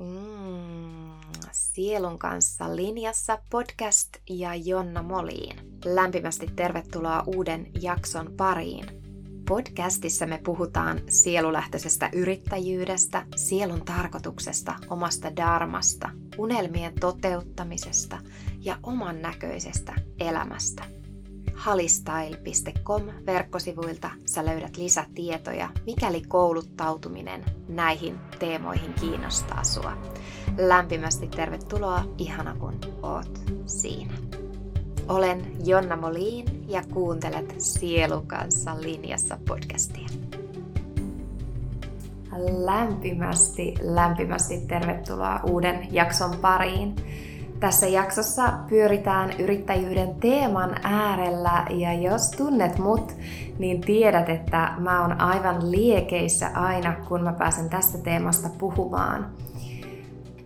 Mm, Sielun kanssa linjassa podcast ja Jonna Moliin. Lämpimästi tervetuloa uuden jakson pariin. Podcastissa me puhutaan sielulähtöisestä yrittäjyydestä, sielun tarkoituksesta, omasta darmasta, unelmien toteuttamisesta ja oman näköisestä elämästä – halistyle.com verkkosivuilta sä löydät lisätietoja, mikäli kouluttautuminen näihin teemoihin kiinnostaa sua. Lämpimästi tervetuloa, ihana kun oot siinä. Olen Jonna Molin ja kuuntelet Sielun kanssa linjassa podcastia. Lämpimästi, lämpimästi tervetuloa uuden jakson pariin. Tässä jaksossa pyöritään yrittäjyyden teeman äärellä ja jos tunnet mut, niin tiedät, että mä oon aivan liekeissä aina, kun mä pääsen tästä teemasta puhumaan.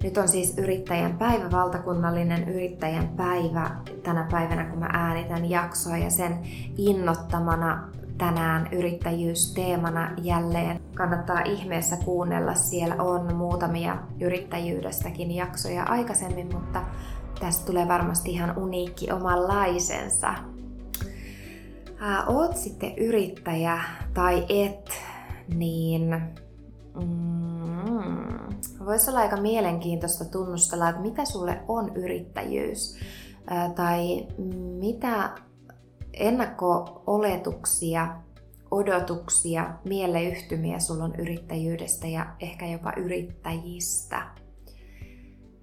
Nyt on siis yrittäjän päivä, valtakunnallinen yrittäjän päivä tänä päivänä, kun mä äänitän jaksoa ja sen innottamana tänään yrittäjyysteemana jälleen. Kannattaa ihmeessä kuunnella, siellä on muutamia yrittäjyydestäkin jaksoja aikaisemmin, mutta tästä tulee varmasti ihan uniikki omanlaisensa. Oot sitten yrittäjä tai et, niin mm, voisi olla aika mielenkiintoista tunnustella, että mitä sulle on yrittäjyys. Tai mitä ennakko-oletuksia, odotuksia, mieleyhtymiä sulla on yrittäjyydestä ja ehkä jopa yrittäjistä.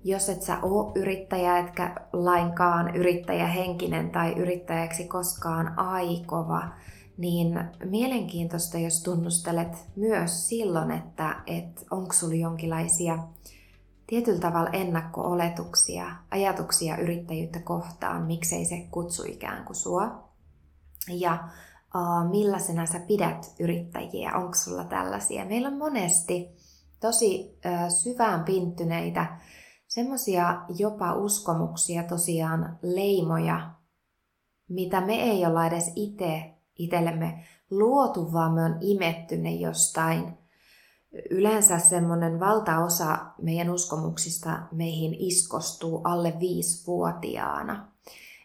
Jos et sä oo yrittäjä, etkä lainkaan yrittäjähenkinen tai yrittäjäksi koskaan aikova, niin mielenkiintoista, jos tunnustelet myös silloin, että, että onko sulla jonkinlaisia tietyllä tavalla ennakko-oletuksia, ajatuksia yrittäjyyttä kohtaan, miksei se kutsu ikään kuin sua ja uh, millaisena sä pidät yrittäjiä, onko sulla tällaisia. Meillä on monesti tosi uh, syvään pinttyneitä semmoisia jopa uskomuksia, tosiaan leimoja, mitä me ei olla edes itse itsellemme luotu, vaan me on imetty ne jostain. Yleensä semmoinen valtaosa meidän uskomuksista meihin iskostuu alle viisivuotiaana.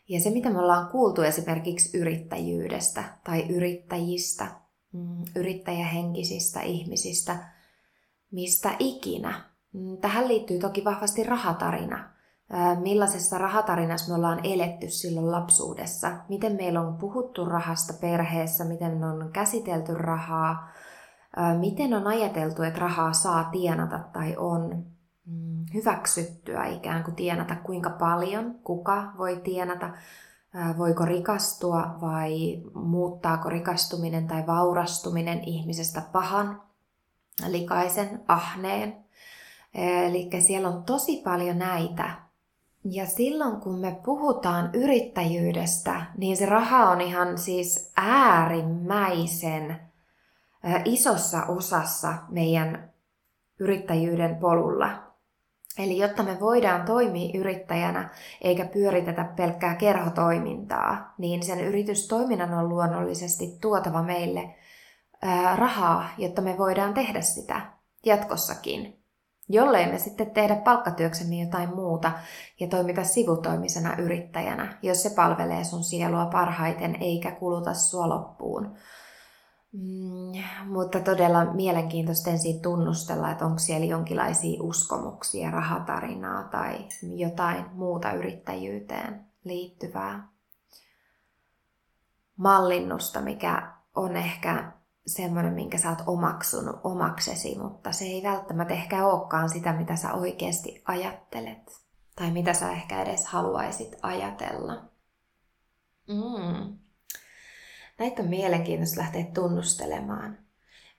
Ja se, mitä me ollaan kuultu esimerkiksi yrittäjyydestä tai yrittäjistä, mm, yrittäjähenkisistä ihmisistä, mistä ikinä. Mm, tähän liittyy toki vahvasti rahatarina. Millaisessa rahatarinassa me ollaan eletty silloin lapsuudessa? Miten meillä on puhuttu rahasta perheessä? Miten on käsitelty rahaa? Miten on ajateltu, että rahaa saa tienata tai on hyväksyttyä ikään kuin tienata, kuinka paljon, kuka voi tienata, voiko rikastua vai muuttaako rikastuminen tai vaurastuminen ihmisestä pahan, likaisen, ahneen. Eli siellä on tosi paljon näitä. Ja silloin kun me puhutaan yrittäjyydestä, niin se raha on ihan siis äärimmäisen isossa osassa meidän yrittäjyyden polulla. Eli jotta me voidaan toimia yrittäjänä eikä pyöritetä pelkkää kerhotoimintaa, niin sen yritystoiminnan on luonnollisesti tuotava meille rahaa, jotta me voidaan tehdä sitä jatkossakin. Jollei me sitten tehdä palkkatyöksemme jotain muuta ja toimita sivutoimisena yrittäjänä, jos se palvelee sun sielua parhaiten eikä kuluta sua loppuun. Mm, mutta todella mielenkiintoista ensin tunnustella, että onko siellä jonkinlaisia uskomuksia, rahatarinaa tai jotain muuta yrittäjyyteen liittyvää mallinnusta, mikä on ehkä semmoinen, minkä sä oot omaksunut omaksesi, mutta se ei välttämättä ehkä olekaan sitä, mitä sä oikeasti ajattelet. Tai mitä sä ehkä edes haluaisit ajatella. Mm. Näitä on mielenkiintoista lähteä tunnustelemaan.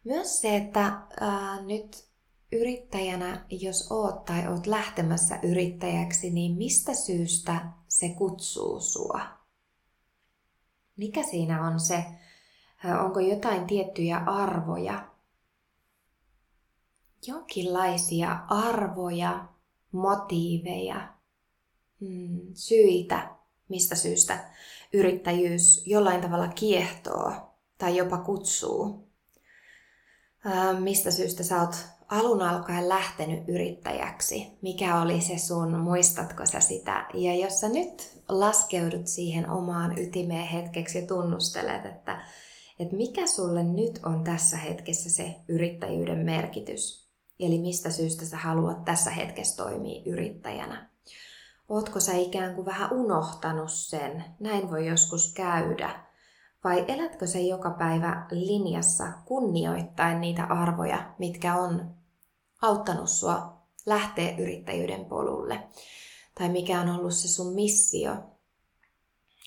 Myös se, että ää, nyt yrittäjänä, jos oot tai oot lähtemässä yrittäjäksi, niin mistä syystä se kutsuu sua? Mikä siinä on se? Onko jotain tiettyjä arvoja? Jonkinlaisia arvoja, motiiveja, mm, syitä, mistä syystä yrittäjyys jollain tavalla kiehtoo tai jopa kutsuu. Mistä syystä sä oot alun alkaen lähtenyt yrittäjäksi? Mikä oli se sun, muistatko sä sitä? Ja jos sä nyt laskeudut siihen omaan ytimeen hetkeksi ja tunnustelet, että, että mikä sulle nyt on tässä hetkessä se yrittäjyyden merkitys? Eli mistä syystä sä haluat tässä hetkessä toimia yrittäjänä? Ootko sä ikään kuin vähän unohtanut sen? Näin voi joskus käydä. Vai elätkö se joka päivä linjassa kunnioittain niitä arvoja, mitkä on auttanut sua lähteä yrittäjyyden polulle? Tai mikä on ollut se sun missio?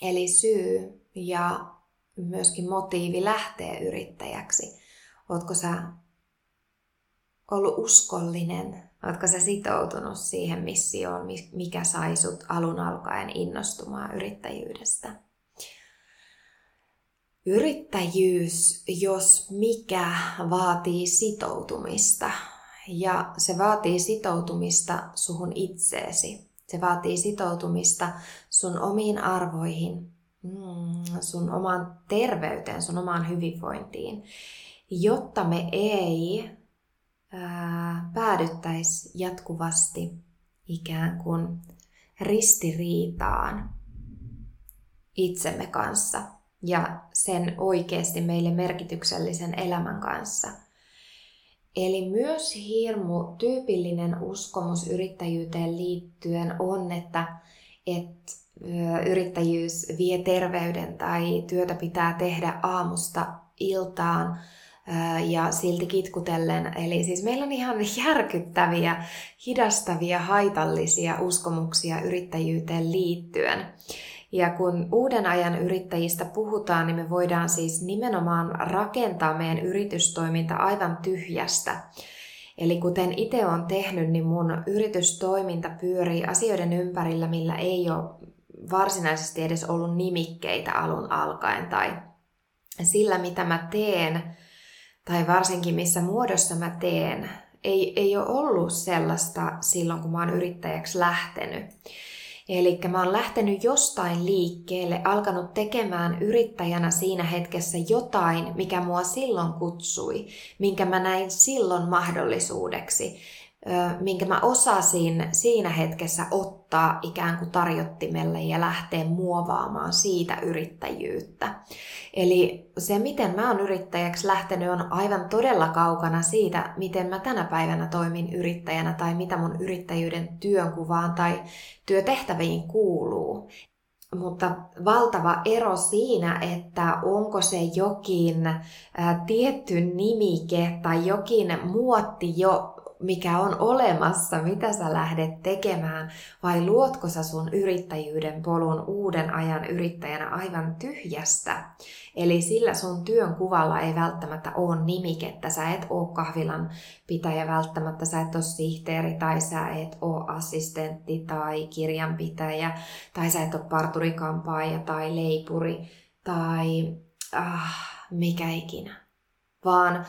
Eli syy ja myöskin motiivi lähteä yrittäjäksi. Ootko sä ollut uskollinen? Oletko sä sitoutunut siihen missioon, mikä sai sut alun alkaen innostumaan yrittäjyydestä? Yrittäjyys, jos mikä, vaatii sitoutumista. Ja se vaatii sitoutumista suhun itseesi. Se vaatii sitoutumista sun omiin arvoihin, mm, sun omaan terveyteen, sun omaan hyvinvointiin, jotta me ei päädyttäisi jatkuvasti ikään kuin ristiriitaan itsemme kanssa ja sen oikeasti meille merkityksellisen elämän kanssa. Eli myös hirmu tyypillinen uskomus yrittäjyyteen liittyen on, että, että yrittäjyys vie terveyden tai työtä pitää tehdä aamusta iltaan ja silti kitkutellen. Eli siis meillä on ihan järkyttäviä, hidastavia, haitallisia uskomuksia yrittäjyyteen liittyen. Ja kun uuden ajan yrittäjistä puhutaan, niin me voidaan siis nimenomaan rakentaa meidän yritystoiminta aivan tyhjästä. Eli kuten itse olen tehnyt, niin mun yritystoiminta pyörii asioiden ympärillä, millä ei ole varsinaisesti edes ollut nimikkeitä alun alkaen tai sillä, mitä mä teen, tai varsinkin missä muodossa mä teen, ei, ei ole ollut sellaista silloin, kun mä oon yrittäjäksi lähtenyt. Eli mä oon lähtenyt jostain liikkeelle, alkanut tekemään yrittäjänä siinä hetkessä jotain, mikä mua silloin kutsui, minkä mä näin silloin mahdollisuudeksi minkä mä osasin siinä hetkessä ottaa ikään kuin tarjottimelle ja lähteä muovaamaan siitä yrittäjyyttä. Eli se, miten mä oon yrittäjäksi lähtenyt, on aivan todella kaukana siitä, miten mä tänä päivänä toimin yrittäjänä tai mitä mun yrittäjyyden työnkuvaan tai työtehtäviin kuuluu. Mutta valtava ero siinä, että onko se jokin ä, tietty nimike tai jokin muotti jo mikä on olemassa, mitä sä lähdet tekemään, vai luotko sä sun yrittäjyyden polun uuden ajan yrittäjänä aivan tyhjästä? Eli sillä sun työn kuvalla ei välttämättä ole nimikettä, sä et ole kahvilan pitäjä välttämättä, sä et ole sihteeri tai sä et ole assistentti tai kirjanpitäjä tai sä et ole parturikampaaja tai leipuri tai ah, mikä ikinä. Vaan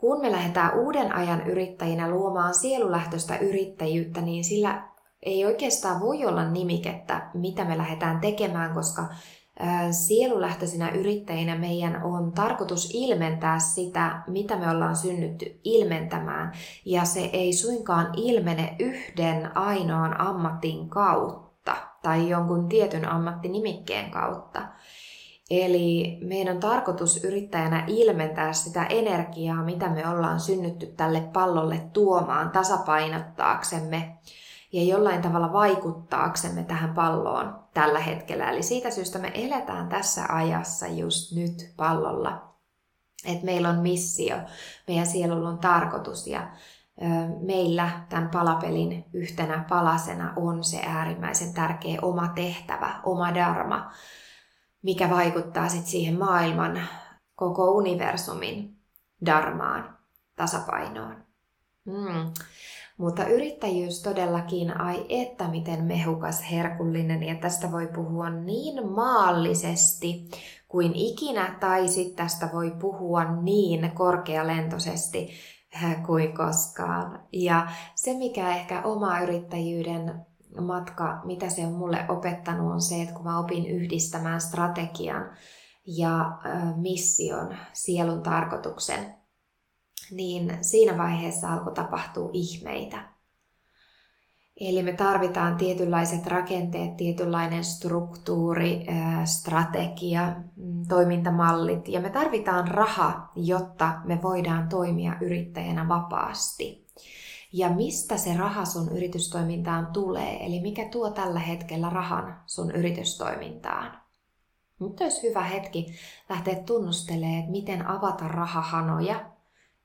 kun me lähdetään uuden ajan yrittäjinä luomaan sielulähtöistä yrittäjyyttä, niin sillä ei oikeastaan voi olla nimikettä, mitä me lähdetään tekemään, koska sielulähtöisinä yrittäjinä meidän on tarkoitus ilmentää sitä, mitä me ollaan synnytty ilmentämään. Ja se ei suinkaan ilmene yhden ainoan ammatin kautta tai jonkun tietyn ammattinimikkeen kautta. Eli meidän tarkoitus yrittäjänä ilmentää sitä energiaa, mitä me ollaan synnytty tälle pallolle tuomaan tasapainottaaksemme ja jollain tavalla vaikuttaaksemme tähän palloon tällä hetkellä. Eli siitä syystä me eletään tässä ajassa just nyt pallolla. Että meillä on missio, meidän sielulla on tarkoitus ja meillä tämän palapelin yhtenä palasena on se äärimmäisen tärkeä oma tehtävä, oma dharma, mikä vaikuttaa sitten siihen maailman, koko universumin darmaan, tasapainoon. Mm. Mutta yrittäjyys todellakin, ai että miten mehukas, herkullinen, ja tästä voi puhua niin maallisesti kuin ikinä, tai sitten tästä voi puhua niin korkealentoisesti kuin koskaan. Ja se, mikä ehkä oma yrittäjyyden matka, mitä se on mulle opettanut, on se, että kun mä opin yhdistämään strategian ja mission, sielun tarkoituksen, niin siinä vaiheessa alkoi tapahtua ihmeitä. Eli me tarvitaan tietynlaiset rakenteet, tietynlainen struktuuri, strategia, mm, toimintamallit ja me tarvitaan raha, jotta me voidaan toimia yrittäjänä vapaasti. Ja mistä se raha sun yritystoimintaan tulee, eli mikä tuo tällä hetkellä rahan sun yritystoimintaan. Nyt olisi hyvä hetki lähteä tunnustelemaan, että miten avata rahahanoja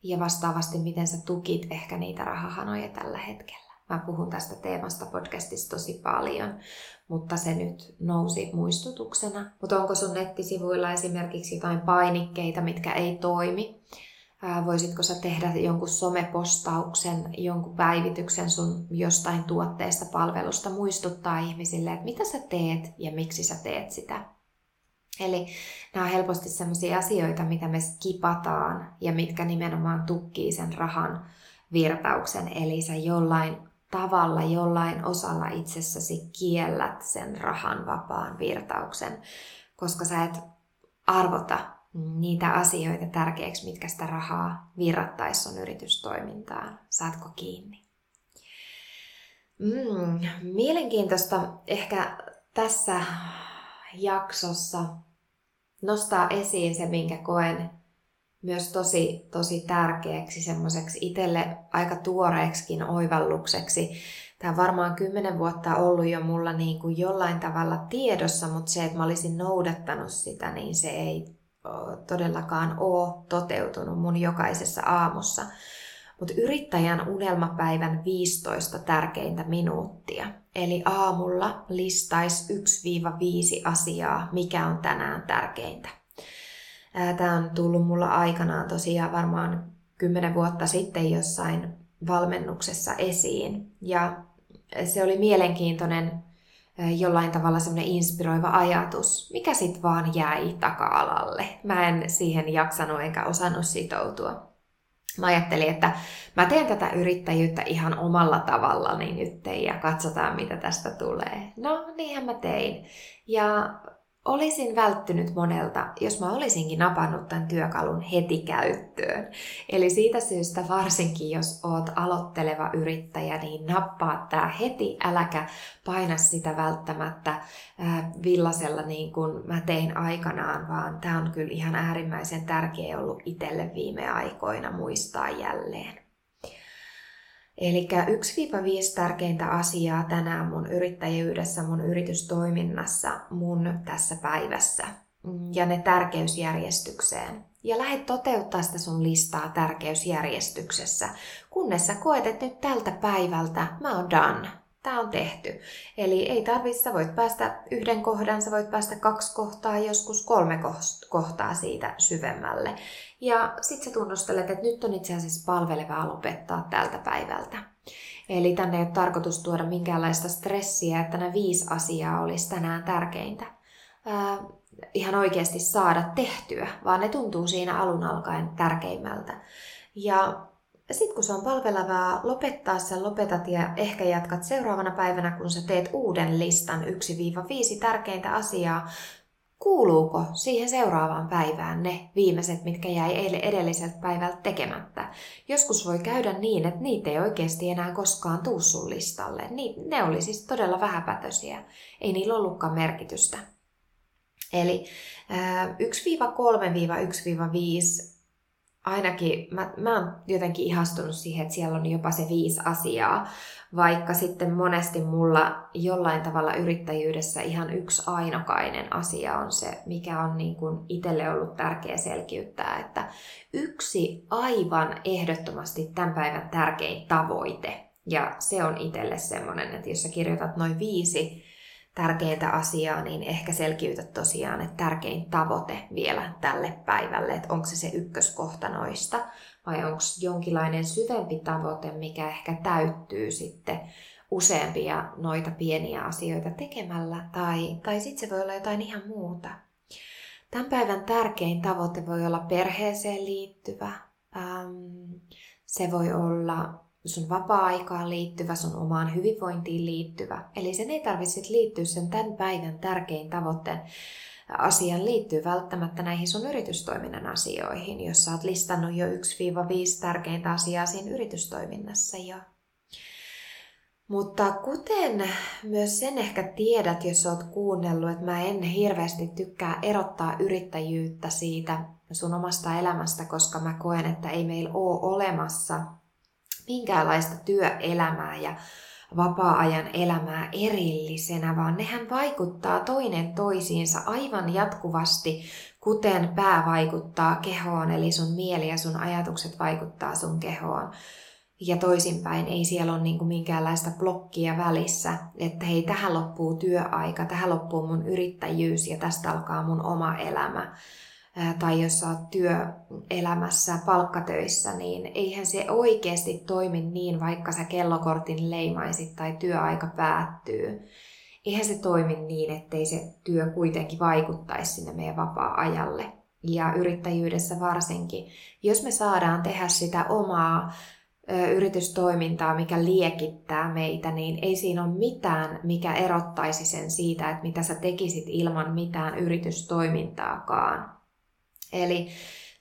ja vastaavasti miten sä tukit ehkä niitä rahahanoja tällä hetkellä. Mä puhun tästä teemasta podcastissa tosi paljon, mutta se nyt nousi muistutuksena. Mutta onko sun nettisivuilla esimerkiksi jotain painikkeita, mitkä ei toimi? Voisitko sä tehdä jonkun somepostauksen, jonkun päivityksen sun jostain tuotteesta, palvelusta, muistuttaa ihmisille, että mitä sä teet ja miksi sä teet sitä. Eli nämä on helposti sellaisia asioita, mitä me skipataan ja mitkä nimenomaan tukkii sen rahan virtauksen. Eli sä jollain tavalla, jollain osalla itsessäsi kiellät sen rahan vapaan virtauksen, koska sä et arvota niitä asioita tärkeäksi, mitkä sitä rahaa virrattaisi sun yritystoimintaan. Saatko kiinni? Mm, mielenkiintoista ehkä tässä jaksossa nostaa esiin se, minkä koen myös tosi, tosi tärkeäksi semmoiseksi itselle aika tuoreeksikin oivallukseksi. Tämä on varmaan kymmenen vuotta ollut jo mulla niin kuin jollain tavalla tiedossa, mutta se, että mä olisin noudattanut sitä, niin se ei todellakaan ole toteutunut mun jokaisessa aamussa. Mutta yrittäjän unelmapäivän 15 tärkeintä minuuttia. Eli aamulla listais 1-5 asiaa, mikä on tänään tärkeintä. Tämä on tullut mulla aikanaan tosiaan varmaan 10 vuotta sitten jossain valmennuksessa esiin. Ja se oli mielenkiintoinen jollain tavalla semmoinen inspiroiva ajatus, mikä sitten vaan jäi taka-alalle. Mä en siihen jaksanut enkä osannut sitoutua. Mä ajattelin, että mä teen tätä yrittäjyyttä ihan omalla tavallani nyt ja katsotaan mitä tästä tulee. No niinhän mä tein. Ja olisin välttynyt monelta, jos mä olisinkin napannut tämän työkalun heti käyttöön. Eli siitä syystä varsinkin, jos oot aloitteleva yrittäjä, niin nappaa tää heti, äläkä paina sitä välttämättä villasella niin kuin mä tein aikanaan, vaan tämä on kyllä ihan äärimmäisen tärkeä ollut itselle viime aikoina muistaa jälleen. Eli 1-5 tärkeintä asiaa tänään mun yrittäjyydessä, mun yritystoiminnassa, mun tässä päivässä ja ne tärkeysjärjestykseen. Ja lähde toteuttaa sitä sun listaa tärkeysjärjestyksessä, kunnes sä koet, että nyt tältä päivältä mä oon done tämä on tehty. Eli ei tarvitse, sä voit päästä yhden kohdan, sä voit päästä kaksi kohtaa, joskus kolme kohtaa siitä syvemmälle. Ja sitten sä tunnustelet, että nyt on itse asiassa palvelevaa lopettaa tältä päivältä. Eli tänne ei ole tarkoitus tuoda minkäänlaista stressiä, että nämä viisi asiaa olisi tänään tärkeintä. Ää, ihan oikeasti saada tehtyä, vaan ne tuntuu siinä alun alkaen tärkeimmältä. Ja sitten kun se on palvelevaa, lopettaa sen lopetat ja ehkä jatkat seuraavana päivänä, kun sä teet uuden listan 1-5 tärkeintä asiaa, kuuluuko siihen seuraavaan päivään ne viimeiset, mitkä jäi edelliseltä päivältä tekemättä. Joskus voi käydä niin, että niitä ei oikeasti enää koskaan tuu sun listalle. Ne oli siis todella vähäpätöisiä. Ei niillä ollutkaan merkitystä. Eli 1-3-1-5 ainakin mä, mä oon jotenkin ihastunut siihen, että siellä on jopa se viisi asiaa, vaikka sitten monesti mulla jollain tavalla yrittäjyydessä ihan yksi ainokainen asia on se, mikä on niin kuin itselle ollut tärkeä selkiyttää, että yksi aivan ehdottomasti tämän päivän tärkein tavoite, ja se on itselle semmoinen, että jos sä kirjoitat noin viisi tärkeintä asiaa, niin ehkä selkiytä tosiaan, että tärkein tavoite vielä tälle päivälle, että onko se se ykköskohta noista, vai onko jonkinlainen syvempi tavoite, mikä ehkä täyttyy sitten useampia noita pieniä asioita tekemällä, tai, tai sitten se voi olla jotain ihan muuta. Tämän päivän tärkein tavoite voi olla perheeseen liittyvä, se voi olla sun vapaa-aikaan liittyvä, sun omaan hyvinvointiin liittyvä. Eli sen ei tarvitse liittyä sen tämän päivän tärkein tavoitteen asian liittyy välttämättä näihin sun yritystoiminnan asioihin, jos sä oot listannut jo 1-5 tärkeintä asiaa siinä yritystoiminnassa jo. Mutta kuten myös sen ehkä tiedät, jos oot kuunnellut, että mä en hirveästi tykkää erottaa yrittäjyyttä siitä sun omasta elämästä, koska mä koen, että ei meillä ole olemassa minkäänlaista työelämää ja vapaa-ajan elämää erillisenä, vaan nehän vaikuttaa toinen toisiinsa aivan jatkuvasti, kuten pää vaikuttaa kehoon, eli sun mieli ja sun ajatukset vaikuttaa sun kehoon. Ja toisinpäin ei siellä ole niin minkäänlaista blokkia välissä, että hei, tähän loppuu työaika, tähän loppuu mun yrittäjyys ja tästä alkaa mun oma elämä tai jos sä oot työelämässä palkkatöissä, niin eihän se oikeasti toimi niin, vaikka sä kellokortin leimaisit tai työaika päättyy. Eihän se toimi niin, ettei se työ kuitenkin vaikuttaisi sinne meidän vapaa-ajalle. Ja yrittäjyydessä varsinkin. Jos me saadaan tehdä sitä omaa yritystoimintaa, mikä liekittää meitä, niin ei siinä ole mitään, mikä erottaisi sen siitä, että mitä sä tekisit ilman mitään yritystoimintaakaan. Eli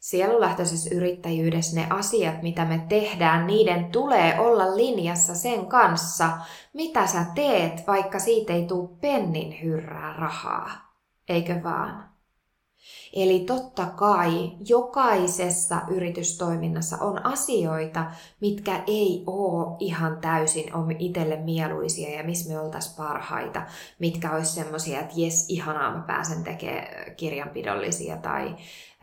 sielulähtöisessä yrittäjyydessä ne asiat, mitä me tehdään, niiden tulee olla linjassa sen kanssa, mitä sä teet, vaikka siitä ei tule pennin hyrrää rahaa. Eikö vaan? Eli totta kai jokaisessa yritystoiminnassa on asioita, mitkä ei ole ihan täysin itselle mieluisia ja missä me oltaisiin parhaita, mitkä olisi semmoisia, että jes, ihanaa, mä pääsen tekemään kirjanpidollisia tai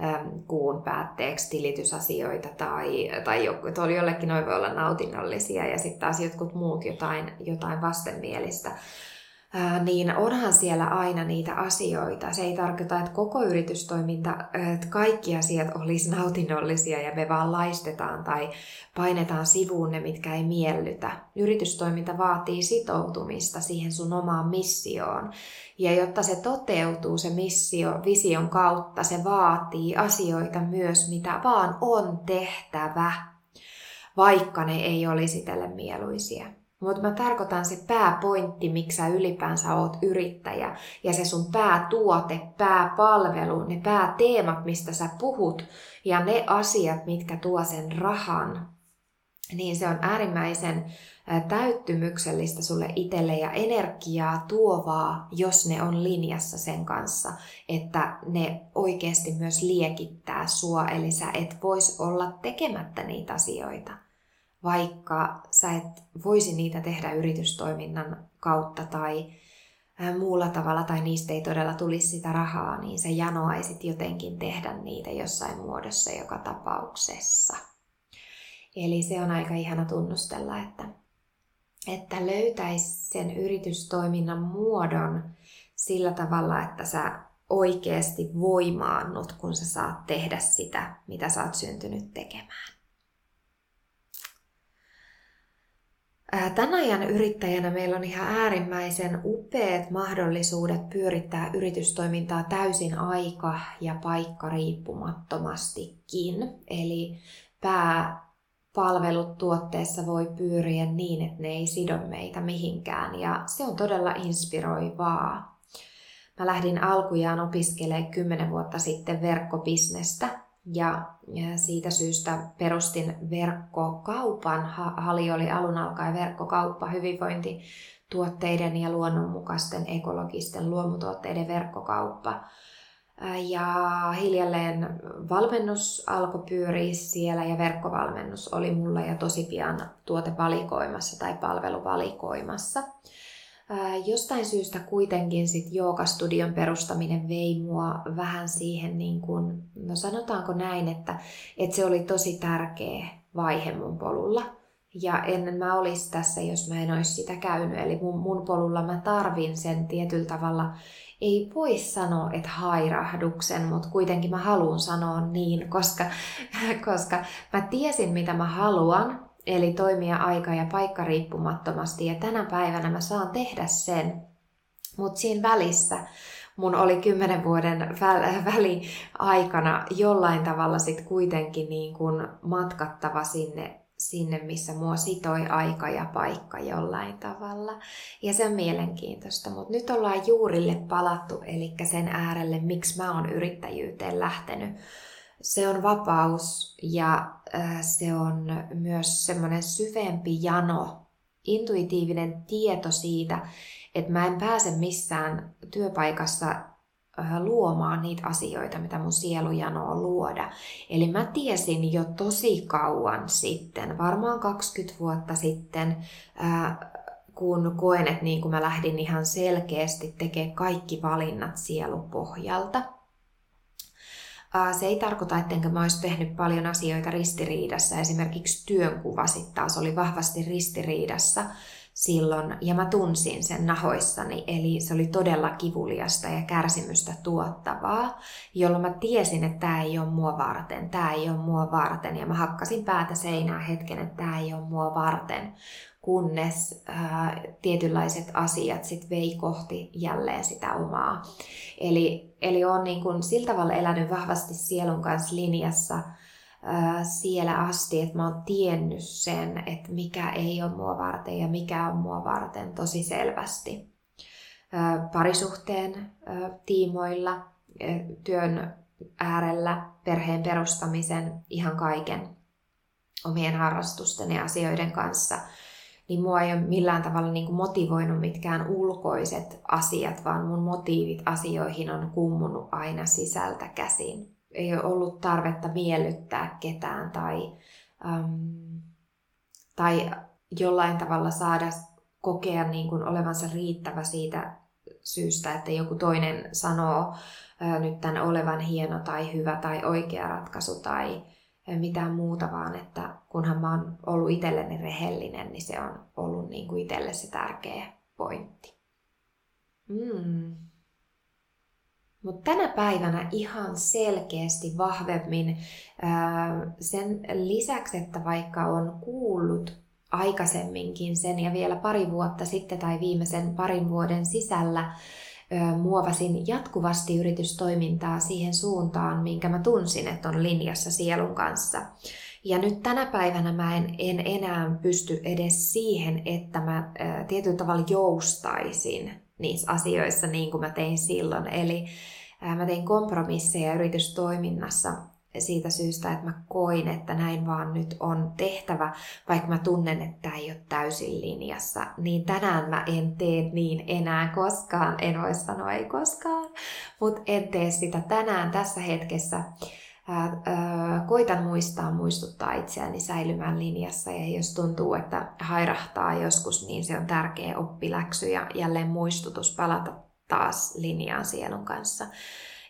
äm, kuun päätteeksi tilitysasioita tai, tai oli jollekin noin voi olla nautinnollisia ja sitten taas jotkut muut jotain, jotain vastenmielistä niin onhan siellä aina niitä asioita. Se ei tarkoita, että koko yritystoiminta, että kaikki asiat olisi nautinnollisia ja me vaan laistetaan tai painetaan sivuun ne, mitkä ei miellytä. Yritystoiminta vaatii sitoutumista siihen sun omaan missioon. Ja jotta se toteutuu, se missio vision kautta, se vaatii asioita myös, mitä vaan on tehtävä, vaikka ne ei olisi tälle mieluisia. Mutta mä tarkoitan se pääpointti, miksi sä ylipäänsä oot yrittäjä. Ja se sun päätuote, pääpalvelu, ne pääteemat, mistä sä puhut. Ja ne asiat, mitkä tuo sen rahan. Niin se on äärimmäisen täyttymyksellistä sulle itselle ja energiaa tuovaa, jos ne on linjassa sen kanssa, että ne oikeasti myös liekittää sua, eli sä et vois olla tekemättä niitä asioita vaikka sä et voisi niitä tehdä yritystoiminnan kautta tai muulla tavalla tai niistä ei todella tulisi sitä rahaa, niin sä janoaisit jotenkin tehdä niitä jossain muodossa joka tapauksessa. Eli se on aika ihana tunnustella, että, että löytäisi sen yritystoiminnan muodon sillä tavalla, että sä oikeasti voimaannut, kun sä saat tehdä sitä, mitä sä oot syntynyt tekemään. Tämän ajan yrittäjänä meillä on ihan äärimmäisen upeat mahdollisuudet pyörittää yritystoimintaa täysin aika- ja paikka riippumattomastikin. Eli pääpalvelut tuotteessa voi pyöriä niin, että ne ei sido meitä mihinkään ja se on todella inspiroivaa. Mä lähdin alkujaan opiskelemaan 10 vuotta sitten verkkobisnestä ja siitä syystä perustin verkkokaupan. Hali oli alun alkaen verkkokauppa, hyvinvointituotteiden ja luonnonmukaisten ekologisten luomutuotteiden verkkokauppa. Ja hiljalleen valmennus alkoi pyöriä siellä ja verkkovalmennus oli mulla ja tosi pian tuotevalikoimassa tai palveluvalikoimassa. Jostain syystä kuitenkin sit joogastudion perustaminen vei mua vähän siihen, niin kun, no sanotaanko näin, että, että se oli tosi tärkeä vaihe mun polulla. Ja ennen mä olisi tässä, jos mä en olisi sitä käynyt. Eli mun, mun polulla mä tarvin sen tietyllä tavalla, ei voi sanoa, että hairahduksen, mutta kuitenkin mä haluan sanoa niin, koska, koska mä tiesin, mitä mä haluan, eli toimia aika- ja paikka riippumattomasti. Ja tänä päivänä mä saan tehdä sen. Mutta siinä välissä mun oli kymmenen vuoden väli aikana jollain tavalla sit kuitenkin niin kun matkattava sinne sinne, missä mua sitoi aika ja paikka jollain tavalla. Ja se on mielenkiintoista, mutta nyt ollaan juurille palattu, eli sen äärelle, miksi mä oon yrittäjyyteen lähtenyt. Se on vapaus ja äh, se on myös semmoinen syvempi jano, intuitiivinen tieto siitä, että mä en pääse missään työpaikassa luomaan niitä asioita, mitä mun sielu janoo luoda. Eli mä tiesin jo tosi kauan sitten, varmaan 20 vuotta sitten, kun koen, että niin kun mä lähdin ihan selkeästi tekemään kaikki valinnat sielupohjalta. Se ei tarkoita, ettenkö mä olisi tehnyt paljon asioita ristiriidassa. Esimerkiksi työnkuva sitten taas oli vahvasti ristiriidassa silloin, ja mä tunsin sen nahoissani, eli se oli todella kivuliasta ja kärsimystä tuottavaa, jolloin mä tiesin, että tämä ei ole mua varten, tämä ei ole mua varten, ja mä hakkasin päätä seinää hetken, että tämä ei ole mua varten, kunnes ää, tietynlaiset asiat sit vei kohti jälleen sitä omaa. Eli, eli on niin kun sillä tavalla elänyt vahvasti sielun kanssa linjassa, siellä asti, että mä oon tiennyt sen, että mikä ei ole mua varten ja mikä on mua varten tosi selvästi. Parisuhteen tiimoilla, työn äärellä, perheen perustamisen, ihan kaiken omien harrastusten ja asioiden kanssa, niin mua ei ole millään tavalla niin kuin motivoinut mitkään ulkoiset asiat, vaan mun motiivit asioihin on kummunut aina sisältä käsin. Ei ole ollut tarvetta miellyttää ketään tai, äm, tai jollain tavalla saada kokea niin kuin olevansa riittävä siitä syystä, että joku toinen sanoo ää, nyt tämän olevan hieno tai hyvä tai oikea ratkaisu tai mitään muuta, vaan että kunhan mä oon ollut itselleni rehellinen, niin se on ollut niin kuin itselle se tärkeä pointti. Mm. Mutta tänä päivänä ihan selkeästi vahvemmin sen lisäksi, että vaikka on kuullut aikaisemminkin sen ja vielä pari vuotta sitten tai viimeisen parin vuoden sisällä muovasin jatkuvasti yritystoimintaa siihen suuntaan, minkä mä tunsin, että on linjassa sielun kanssa. Ja nyt tänä päivänä mä en, en enää pysty edes siihen, että mä tietyllä tavalla joustaisin niissä asioissa niin kuin mä tein silloin. Eli ää, mä tein kompromisseja yritystoiminnassa siitä syystä, että mä koin, että näin vaan nyt on tehtävä, vaikka mä tunnen, että tämä ei ole täysin linjassa, niin tänään mä en tee niin enää koskaan, en voi sanoa ei koskaan, mutta en tee sitä tänään tässä hetkessä. Koitan muistaa, muistuttaa itseäni säilymään linjassa ja jos tuntuu, että hairahtaa joskus, niin se on tärkeä oppiläksy ja jälleen muistutus palata taas linjaan sielun kanssa.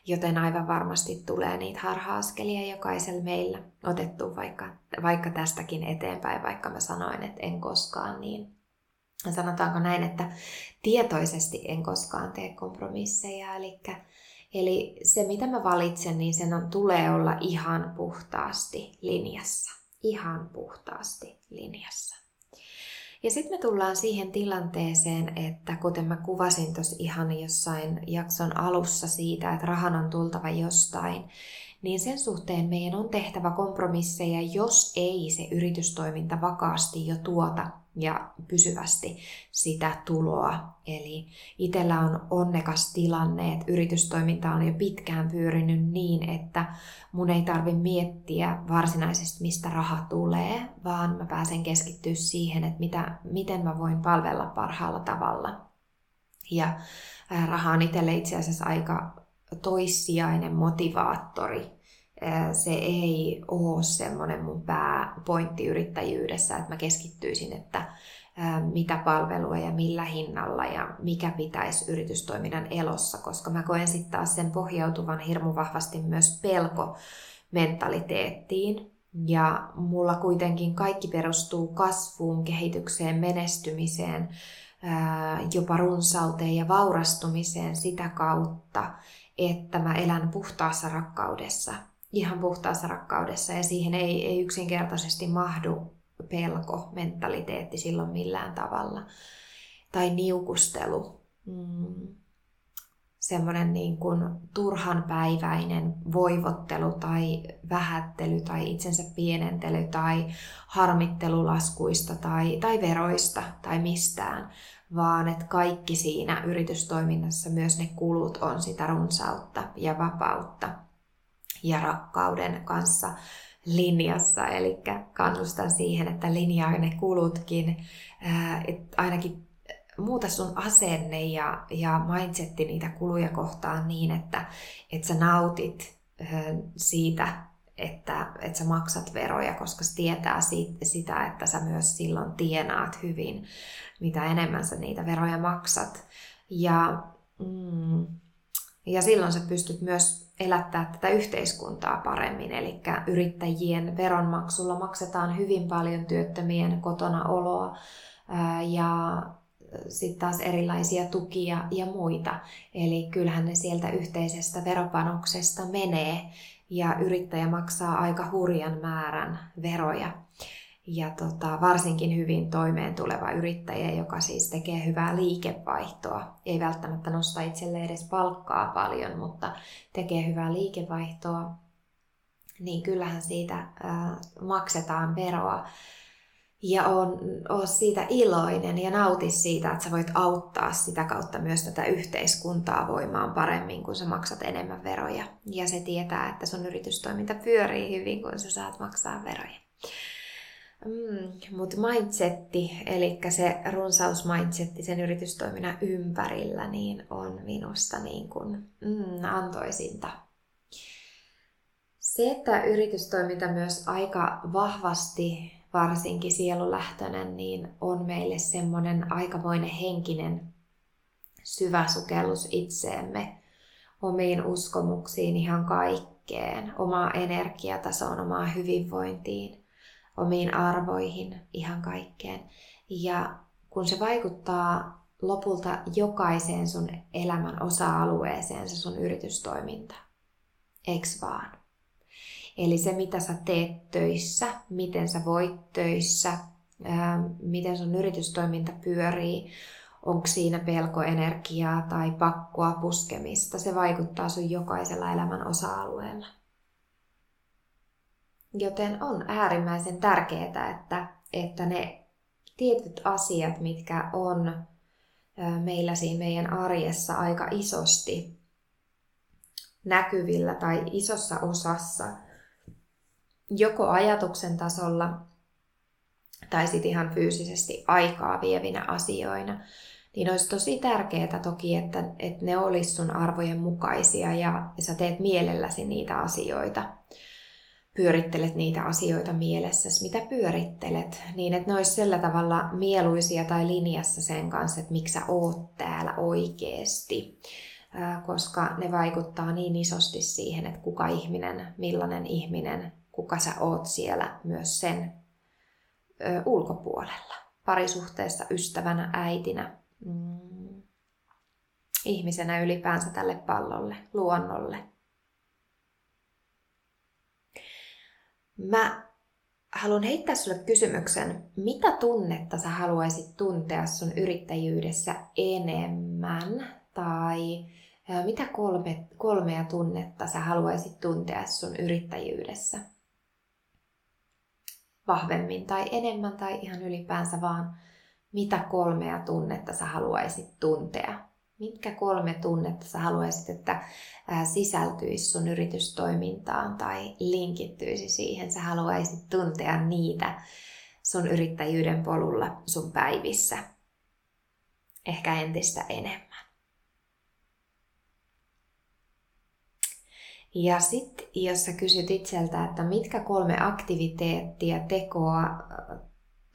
Joten aivan varmasti tulee niitä harha-askelia jokaisella meillä otettu vaikka, vaikka tästäkin eteenpäin, vaikka mä sanoin, että en koskaan, niin sanotaanko näin, että tietoisesti en koskaan tee kompromisseja. Eli, eli se, mitä mä valitsen, niin sen on, tulee olla ihan puhtaasti linjassa. Ihan puhtaasti linjassa. Ja sitten me tullaan siihen tilanteeseen, että kuten mä kuvasin tuossa ihan jossain jakson alussa siitä, että rahan on tultava jostain, niin sen suhteen meidän on tehtävä kompromisseja, jos ei se yritystoiminta vakaasti jo tuota ja pysyvästi sitä tuloa. Eli itsellä on onnekas tilanne, että yritystoiminta on jo pitkään pyörinyt niin, että mun ei tarvi miettiä varsinaisesti, mistä raha tulee, vaan mä pääsen keskittyä siihen, että mitä, miten mä voin palvella parhaalla tavalla. Ja raha on itselle itse asiassa aika toissijainen motivaattori se ei ole semmoinen mun pääpointti yrittäjyydessä, että mä keskittyisin, että mitä palvelua ja millä hinnalla ja mikä pitäisi yritystoiminnan elossa, koska mä koen sitten taas sen pohjautuvan hirmu vahvasti myös pelko mentaliteettiin. Ja mulla kuitenkin kaikki perustuu kasvuun, kehitykseen, menestymiseen, jopa runsauteen ja vaurastumiseen sitä kautta, että mä elän puhtaassa rakkaudessa ihan puhtaassa rakkaudessa ja siihen ei, ei yksinkertaisesti mahdu pelko, mentaliteetti silloin millään tavalla. Tai niukustelu. Mm. semmoinen niin kuin turhanpäiväinen voivottelu tai vähättely tai itsensä pienentely tai harmittelu laskuista tai, tai veroista tai mistään, vaan että kaikki siinä yritystoiminnassa, myös ne kulut on sitä runsautta ja vapautta ja rakkauden kanssa linjassa. Eli kannustan siihen, että linjaa ne kulutkin, että ainakin muuta sun asenne ja, ja mindsetti niitä kuluja kohtaan niin, että, että sä nautit siitä, että, että sä maksat veroja, koska se tietää siitä, sitä, että sä myös silloin tienaat hyvin, mitä enemmän sä niitä veroja maksat. Ja, mm, ja silloin sä pystyt myös elättää tätä yhteiskuntaa paremmin. Eli yrittäjien veronmaksulla maksetaan hyvin paljon työttömien kotona oloa ja sitten taas erilaisia tukia ja muita. Eli kyllähän ne sieltä yhteisestä veropanoksesta menee ja yrittäjä maksaa aika hurjan määrän veroja. Ja tota, varsinkin hyvin toimeen tuleva yrittäjä, joka siis tekee hyvää liikevaihtoa. Ei välttämättä nosta itselle edes palkkaa paljon, mutta tekee hyvää liikevaihtoa, niin kyllähän siitä ää, maksetaan veroa ja on, on siitä iloinen ja nauti siitä, että sä voit auttaa sitä kautta myös tätä yhteiskuntaa voimaan paremmin, kun sä maksat enemmän veroja. Ja se tietää, että sun yritystoiminta pyörii hyvin, kun sä saat maksaa veroja. Mm, Mutta mindsetti, eli se runsausmindsetti sen yritystoiminnan ympärillä, niin on minusta niin kuin, mm, antoisinta. Se, että yritystoiminta myös aika vahvasti varsinkin sielulähtöinen, niin on meille semmoinen aikamoinen henkinen syvä sukellus itseemme, omiin uskomuksiin ihan kaikkeen, omaa energiatasoon, omaa hyvinvointiin, omiin arvoihin, ihan kaikkeen. Ja kun se vaikuttaa lopulta jokaiseen sun elämän osa-alueeseen, se sun yritystoiminta. Eiks vaan? Eli se, mitä sä teet töissä, miten sä voit töissä, miten sun yritystoiminta pyörii, onko siinä pelkoenergiaa tai pakkoa puskemista, se vaikuttaa sun jokaisella elämän osa-alueella. Joten on äärimmäisen tärkeää, että, että ne tietyt asiat, mitkä on meillä siinä meidän arjessa aika isosti näkyvillä tai isossa osassa, joko ajatuksen tasolla tai sitten ihan fyysisesti aikaa vievinä asioina, niin olisi tosi tärkeää toki, että, että ne olisi sun arvojen mukaisia ja, sä teet mielelläsi niitä asioita. Pyörittelet niitä asioita mielessäsi, mitä pyörittelet, niin että ne olisi sillä tavalla mieluisia tai linjassa sen kanssa, että miksi sä oot täällä oikeesti. Koska ne vaikuttaa niin isosti siihen, että kuka ihminen, millainen ihminen kuka sä oot siellä myös sen ulkopuolella. Parisuhteessa, ystävänä, äitinä, mm, ihmisenä ylipäänsä tälle pallolle, luonnolle. Mä haluan heittää sulle kysymyksen, mitä tunnetta sä haluaisit tuntea sun yrittäjyydessä enemmän tai mitä kolme, kolmea tunnetta sä haluaisit tuntea sun yrittäjyydessä? vahvemmin tai enemmän tai ihan ylipäänsä vaan mitä kolmea tunnetta sä haluaisit tuntea. Mitkä kolme tunnetta sä haluaisit, että sisältyisi sun yritystoimintaan tai linkittyisi siihen. Sä haluaisit tuntea niitä sun yrittäjyyden polulla sun päivissä. Ehkä entistä enemmän. Ja sitten jos sä kysyt itseltä, että mitkä kolme aktiviteettia, tekoa,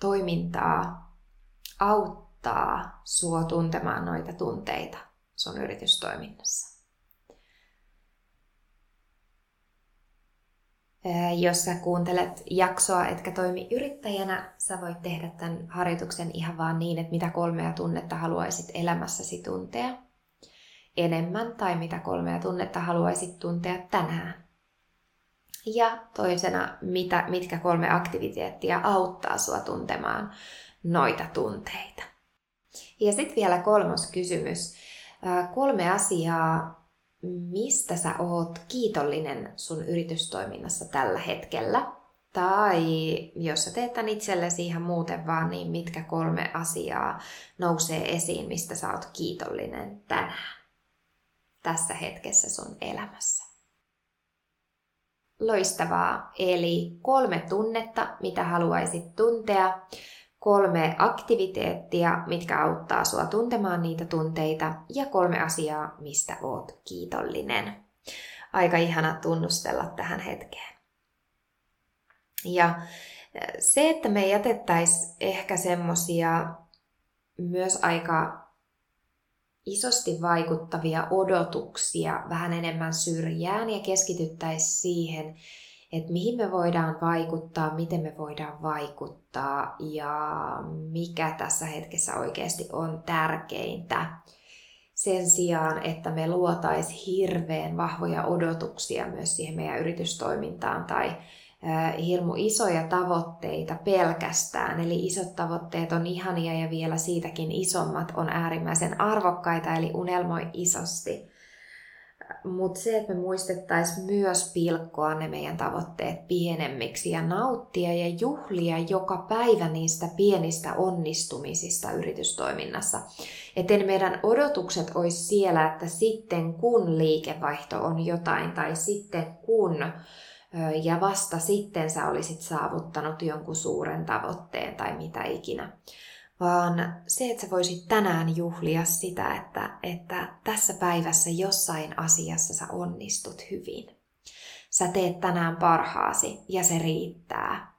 toimintaa auttaa sua tuntemaan noita tunteita sun yritystoiminnassa. Jos sä kuuntelet jaksoa, etkä toimi yrittäjänä, sä voit tehdä tämän harjoituksen ihan vaan niin, että mitä kolmea tunnetta haluaisit elämässäsi tuntea enemmän tai mitä kolmea tunnetta haluaisit tuntea tänään. Ja toisena, mitä, mitkä kolme aktiviteettia auttaa sua tuntemaan noita tunteita. Ja sitten vielä kolmas kysymys. kolme asiaa, mistä sä oot kiitollinen sun yritystoiminnassa tällä hetkellä. Tai jos sä teet tämän itsellesi ihan muuten vaan, niin mitkä kolme asiaa nousee esiin, mistä sä oot kiitollinen tänään tässä hetkessä sun elämässä. Loistavaa. Eli kolme tunnetta, mitä haluaisit tuntea, kolme aktiviteettia, mitkä auttaa sua tuntemaan niitä tunteita ja kolme asiaa, mistä oot kiitollinen. Aika ihana tunnustella tähän hetkeen. Ja se, että me jätettäisiin ehkä semmosia myös aika isosti vaikuttavia odotuksia vähän enemmän syrjään ja keskityttäisiin siihen, että mihin me voidaan vaikuttaa, miten me voidaan vaikuttaa ja mikä tässä hetkessä oikeasti on tärkeintä. Sen sijaan, että me luotaisiin hirveän vahvoja odotuksia myös siihen meidän yritystoimintaan tai hirmu isoja tavoitteita pelkästään. Eli isot tavoitteet on ihania ja vielä siitäkin isommat on äärimmäisen arvokkaita, eli unelmoi isosti. Mutta se, että me muistettaisiin myös pilkkoa ne meidän tavoitteet pienemmiksi ja nauttia ja juhlia joka päivä niistä pienistä onnistumisista yritystoiminnassa. Että meidän odotukset olisi siellä, että sitten kun liikevaihto on jotain tai sitten kun ja vasta sitten sä olisit saavuttanut jonkun suuren tavoitteen tai mitä ikinä. Vaan se, että sä voisit tänään juhlia sitä, että, että tässä päivässä jossain asiassa sä onnistut hyvin. Sä teet tänään parhaasi ja se riittää.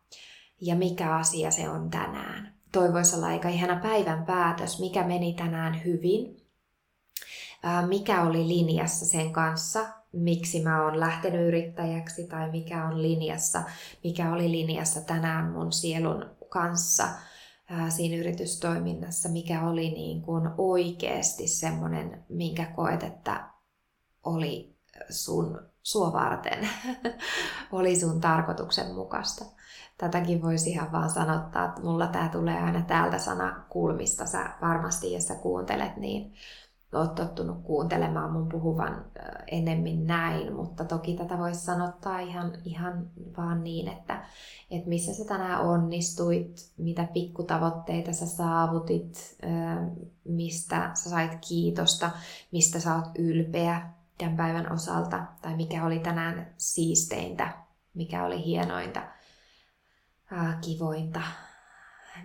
Ja mikä asia se on tänään. Toi voisi olla aika ihana päivän päätös, mikä meni tänään hyvin, mikä oli linjassa sen kanssa, miksi mä oon lähtenyt yrittäjäksi tai mikä on linjassa, mikä oli linjassa tänään mun sielun kanssa siinä yritystoiminnassa, mikä oli niin kuin oikeasti semmoinen, minkä koet, että oli sun sua varten, oli sun tarkoituksen mukaista. Tätäkin voisi ihan vaan sanottaa, että mulla tää tulee aina täältä sana kulmista, sä varmasti jos sä kuuntelet, niin oot tottunut kuuntelemaan mun puhuvan enemmän näin, mutta toki tätä voisi sanottaa ihan, ihan vaan niin, että, että missä sä tänään onnistuit, mitä pikkutavoitteita sä saavutit, mistä sä sait kiitosta, mistä sä oot ylpeä tämän päivän osalta, tai mikä oli tänään siisteintä, mikä oli hienointa, kivointa,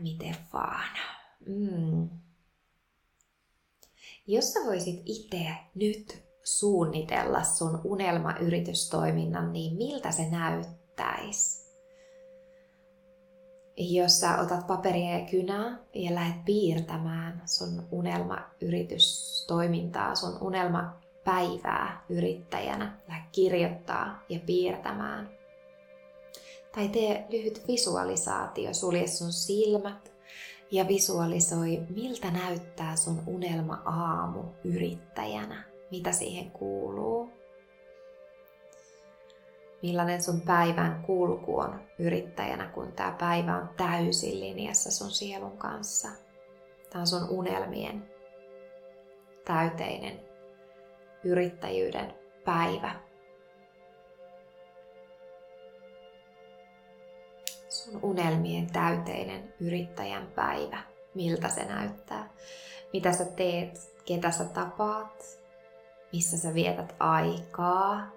miten vaan. Mm. Jos sä voisit itse nyt suunnitella sun unelmayritystoiminnan, niin miltä se näyttäisi? Jos sä otat paperia ja kynää ja lähdet piirtämään sun unelmayritystoimintaa, sun unelmapäivää yrittäjänä, lähde kirjoittaa ja piirtämään. Tai tee lyhyt visualisaatio, sulje sun silmät ja visualisoi, miltä näyttää sun unelma-aamu yrittäjänä, mitä siihen kuuluu. Millainen sun päivän kulku on yrittäjänä, kun tämä päivä on täysin linjassa sun sielun kanssa. Tämä on sun unelmien täyteinen yrittäjyyden päivä. Sun unelmien täyteinen yrittäjän päivä, miltä se näyttää, mitä sä teet, ketä sä tapaat, missä sä vietät aikaa?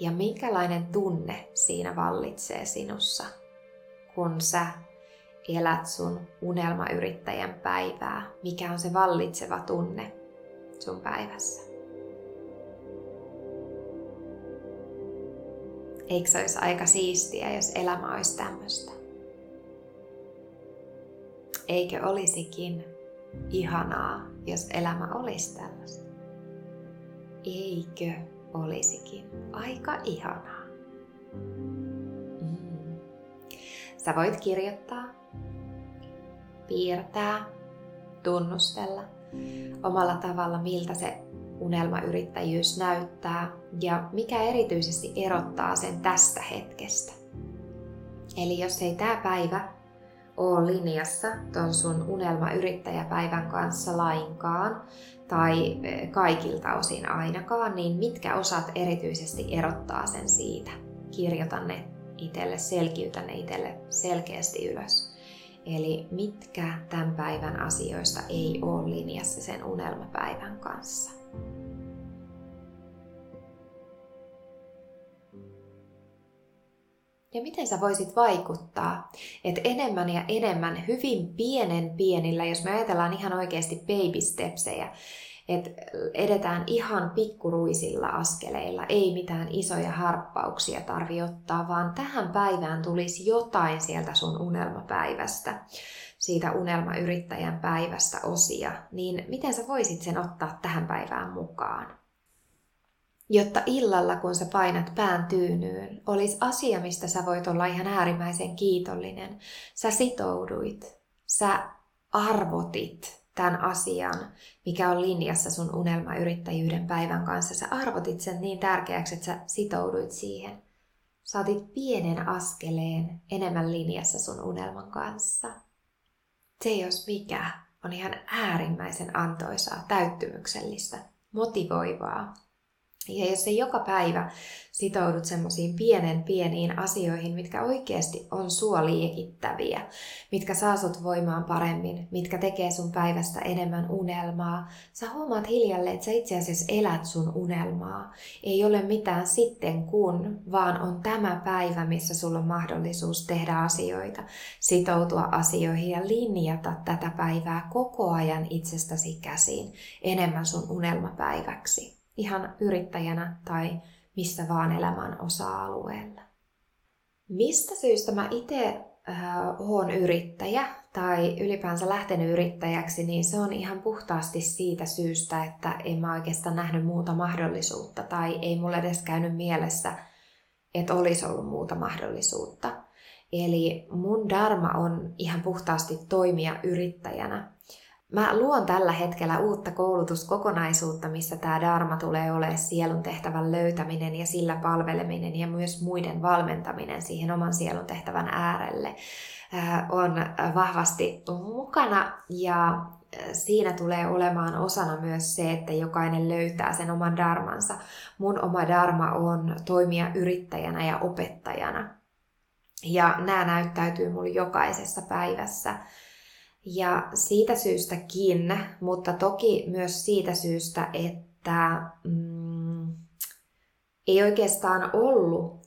Ja minkälainen tunne siinä vallitsee sinussa, kun sä elät sun unelmayrittäjän päivää, mikä on se vallitseva tunne sun päivässä. Eikö se olisi aika siistiä, jos elämä olisi tämmöistä? Eikö olisikin ihanaa, jos elämä olisi tällaista? Eikö olisikin aika ihanaa? Mm. Sä voit kirjoittaa, piirtää, tunnustella omalla tavalla, miltä se unelmayrittäjyys näyttää ja mikä erityisesti erottaa sen tästä hetkestä. Eli jos ei tämä päivä ole linjassa ton sun unelmayrittäjäpäivän kanssa lainkaan, tai e, kaikilta osin ainakaan, niin mitkä osat erityisesti erottaa sen siitä? Kirjoita ne itselle, selkiytä ne itselle selkeästi ylös. Eli mitkä tämän päivän asioista ei ole linjassa sen unelmapäivän kanssa. Ja miten sä voisit vaikuttaa, että enemmän ja enemmän hyvin pienen pienillä, jos me ajatellaan ihan oikeasti baby stepsejä, että edetään ihan pikkuruisilla askeleilla, ei mitään isoja harppauksia tarvi ottaa, vaan tähän päivään tulisi jotain sieltä sun unelmapäivästä, siitä unelmayrittäjän päivästä osia, niin miten sä voisit sen ottaa tähän päivään mukaan? Jotta illalla, kun sä painat pään tyynyyn, olisi asia, mistä sä voit olla ihan äärimmäisen kiitollinen. Sä sitouduit, sä arvotit tämän asian, mikä on linjassa sun unelmayrittäjyyden päivän kanssa. Sä arvotit sen niin tärkeäksi, että sä sitouduit siihen. Saatit pienen askeleen enemmän linjassa sun unelman kanssa. Se jos mikä on ihan äärimmäisen antoisaa, täyttymyksellistä, motivoivaa ja jos se joka päivä sitoudut semmoisiin pienen pieniin asioihin, mitkä oikeasti on sua liekittäviä, mitkä saa sut voimaan paremmin, mitkä tekee sun päivästä enemmän unelmaa, sä huomaat hiljalleen, että sä itse asiassa elät sun unelmaa. Ei ole mitään sitten kun, vaan on tämä päivä, missä sulla on mahdollisuus tehdä asioita, sitoutua asioihin ja linjata tätä päivää koko ajan itsestäsi käsiin enemmän sun unelmapäiväksi ihan yrittäjänä tai missä vaan elämän osa-alueella. Mistä syystä mä itse äh, oon yrittäjä tai ylipäänsä lähtenyt yrittäjäksi, niin se on ihan puhtaasti siitä syystä, että en mä oikeastaan nähnyt muuta mahdollisuutta tai ei mulle edes käynyt mielessä, että olisi ollut muuta mahdollisuutta. Eli mun dharma on ihan puhtaasti toimia yrittäjänä. Mä luon tällä hetkellä uutta koulutuskokonaisuutta, missä tämä Dharma tulee olemaan sielun tehtävän löytäminen ja sillä palveleminen ja myös muiden valmentaminen siihen oman sielun tehtävän äärelle on vahvasti mukana ja siinä tulee olemaan osana myös se, että jokainen löytää sen oman darmansa. Mun oma dharma on toimia yrittäjänä ja opettajana. Ja nämä näyttäytyy mulle jokaisessa päivässä ja siitä syystäkin, mutta toki myös siitä syystä, että mm, ei oikeastaan ollut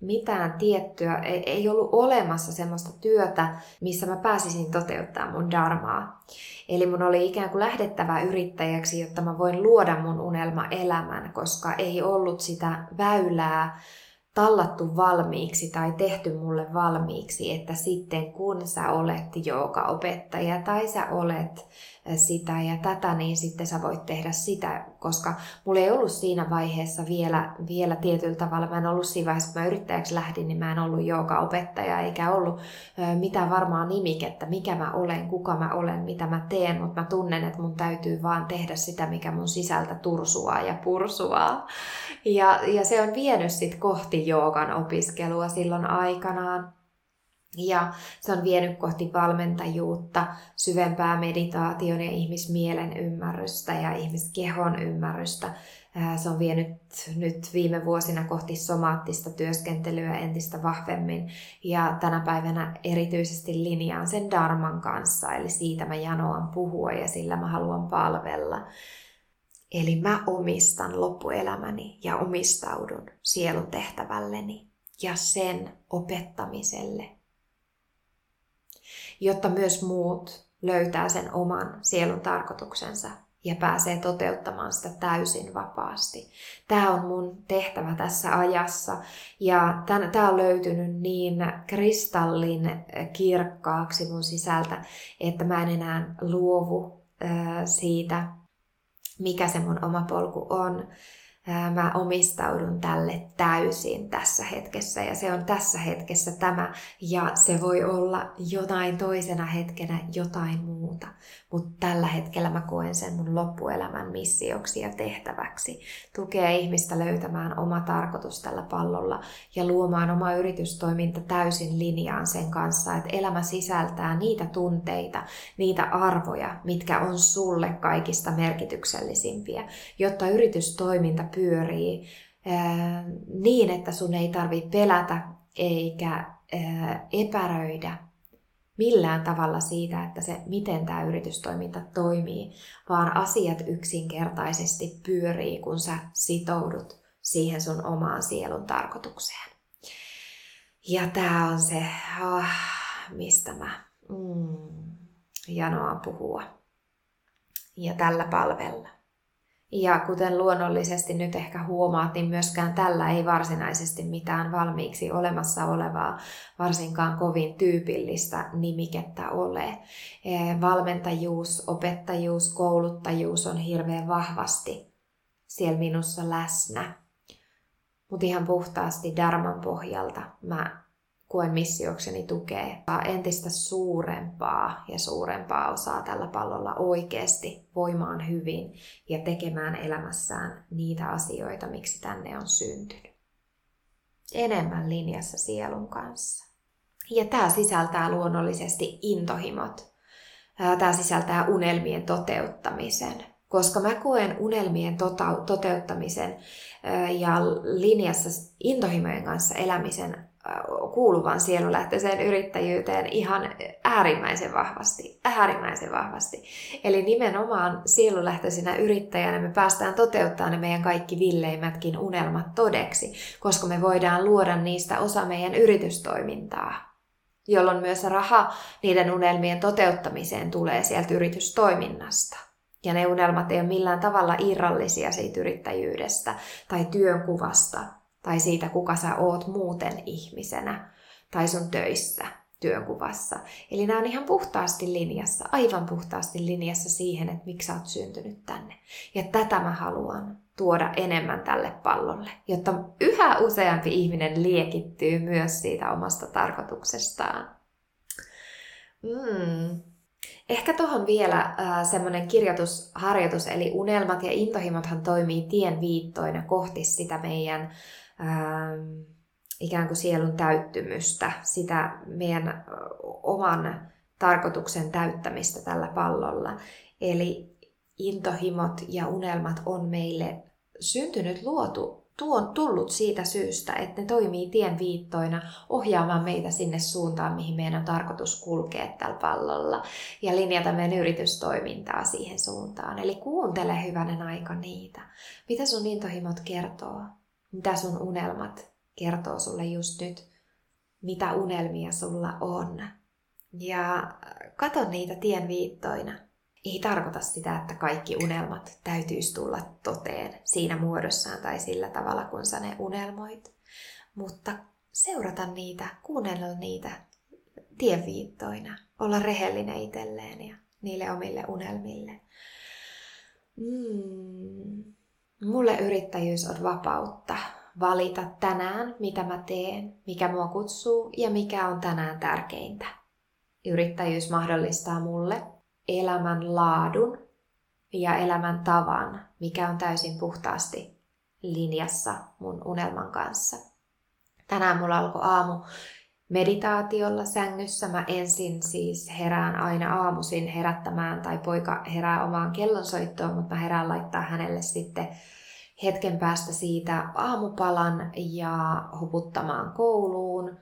mitään tiettyä, ei, ei ollut olemassa semmoista työtä, missä mä pääsisin toteuttaa mun darmaa. Eli mun oli ikään kuin lähdettävä yrittäjäksi, jotta mä voin luoda mun unelma elämän, koska ei ollut sitä väylää tallattu valmiiksi tai tehty mulle valmiiksi, että sitten kun sä olet opettaja tai sä olet sitä ja tätä, niin sitten sä voit tehdä sitä, koska mulla ei ollut siinä vaiheessa vielä, vielä tietyllä tavalla, mä en ollut siinä vaiheessa, kun mä yrittäjäksi lähdin, niin mä en ollut opettaja eikä ollut mitään varmaa nimikettä, mikä mä olen, kuka mä olen, mitä mä teen, mutta mä tunnen, että mun täytyy vaan tehdä sitä, mikä mun sisältä tursuaa ja pursuaa. Ja, ja se on vienyt sit kohti joogan opiskelua silloin aikanaan. Ja se on vienyt kohti valmentajuutta, syvempää meditaation ja ihmismielen ymmärrystä ja ihmiskehon ymmärrystä. Se on vienyt nyt viime vuosina kohti somaattista työskentelyä entistä vahvemmin ja tänä päivänä erityisesti linjaan sen darman kanssa, eli siitä mä janoan puhua ja sillä mä haluan palvella. Eli mä omistan loppuelämäni ja omistaudun sielun tehtävälleni ja sen opettamiselle jotta myös muut löytää sen oman sielun tarkoituksensa ja pääsee toteuttamaan sitä täysin vapaasti. Tämä on mun tehtävä tässä ajassa ja tämä on löytynyt niin kristallin kirkkaaksi mun sisältä, että mä en enää luovu siitä, mikä se mun oma polku on, mä omistaudun tälle täysin tässä hetkessä ja se on tässä hetkessä tämä ja se voi olla jotain toisena hetkenä jotain muuta. Mutta tällä hetkellä mä koen sen mun loppuelämän missioksi ja tehtäväksi. Tukee ihmistä löytämään oma tarkoitus tällä pallolla ja luomaan oma yritystoiminta täysin linjaan sen kanssa, että elämä sisältää niitä tunteita, niitä arvoja, mitkä on sulle kaikista merkityksellisimpiä, jotta yritystoiminta pyörii niin, että sun ei tarvitse pelätä eikä epäröidä millään tavalla siitä, että se, miten tämä yritystoiminta toimii, vaan asiat yksinkertaisesti pyörii, kun sä sitoudut siihen sun omaan sielun tarkoitukseen. Ja tämä on se, oh, mistä mä mm, janoan puhua. Ja tällä palvella. Ja kuten luonnollisesti nyt ehkä huomaat, niin myöskään tällä ei varsinaisesti mitään valmiiksi olemassa olevaa, varsinkaan kovin tyypillistä nimikettä ole. E, valmentajuus, opettajuus, kouluttajuus on hirveän vahvasti siellä minussa läsnä. Mutta ihan puhtaasti Darman pohjalta mä koen missiokseni tukee entistä suurempaa ja suurempaa osaa tällä pallolla oikeasti voimaan hyvin ja tekemään elämässään niitä asioita, miksi tänne on syntynyt. Enemmän linjassa sielun kanssa. Ja tämä sisältää luonnollisesti intohimot. Tämä sisältää unelmien toteuttamisen, koska mä koen unelmien tota- toteuttamisen ja linjassa intohimojen kanssa elämisen kuuluvan sielulähtöiseen yrittäjyyteen ihan äärimmäisen vahvasti, äärimmäisen vahvasti. Eli nimenomaan sielulähtöisenä yrittäjänä me päästään toteuttamaan ne meidän kaikki villeimmätkin unelmat todeksi, koska me voidaan luoda niistä osa meidän yritystoimintaa, jolloin myös raha niiden unelmien toteuttamiseen tulee sieltä yritystoiminnasta. Ja ne unelmat ei ole millään tavalla irrallisia siitä yrittäjyydestä tai työnkuvasta, tai siitä, kuka sä oot muuten ihmisenä tai sun töissä, työnkuvassa. Eli nämä on ihan puhtaasti linjassa, aivan puhtaasti linjassa siihen, että miksi sä oot syntynyt tänne. Ja tätä mä haluan tuoda enemmän tälle pallolle, jotta yhä useampi ihminen liekittyy myös siitä omasta tarkoituksestaan. Mm. Ehkä tuohon vielä äh, semmoinen kirjoitusharjoitus, eli unelmat ja intohimothan toimii tien viittoina kohti sitä meidän ähm, ikään kuin sielun täyttymystä, sitä meidän oman tarkoituksen täyttämistä tällä pallolla. Eli intohimot ja unelmat on meille syntynyt, luotu, tuon, tullut siitä syystä, että ne toimii tien viittoina ohjaamaan meitä sinne suuntaan, mihin meidän on tarkoitus kulkea tällä pallolla ja linjata meidän yritystoimintaa siihen suuntaan. Eli kuuntele hyvänen aika niitä. Mitä sun intohimot kertoo? Mitä sun unelmat kertoo sulle just nyt, mitä unelmia sulla on. Ja kato niitä tien viittoina. Ei tarkoita sitä, että kaikki unelmat täytyisi tulla toteen siinä muodossaan tai sillä tavalla, kun sä ne unelmoit. Mutta seurata niitä, kuunnella niitä tienviittoina, olla rehellinen itselleen ja niille omille unelmille. Mm. Mulle yrittäjyys on vapautta valita tänään, mitä mä teen, mikä mua kutsuu ja mikä on tänään tärkeintä. Yrittäjyys mahdollistaa mulle elämän laadun ja elämän tavan, mikä on täysin puhtaasti linjassa mun unelman kanssa. Tänään mulla alkoi aamu meditaatiolla sängyssä. Mä ensin siis herään aina aamuisin herättämään, tai poika herää omaan kellonsoittoon, mutta mä herään laittaa hänelle sitten hetken päästä siitä aamupalan ja huputtamaan kouluun.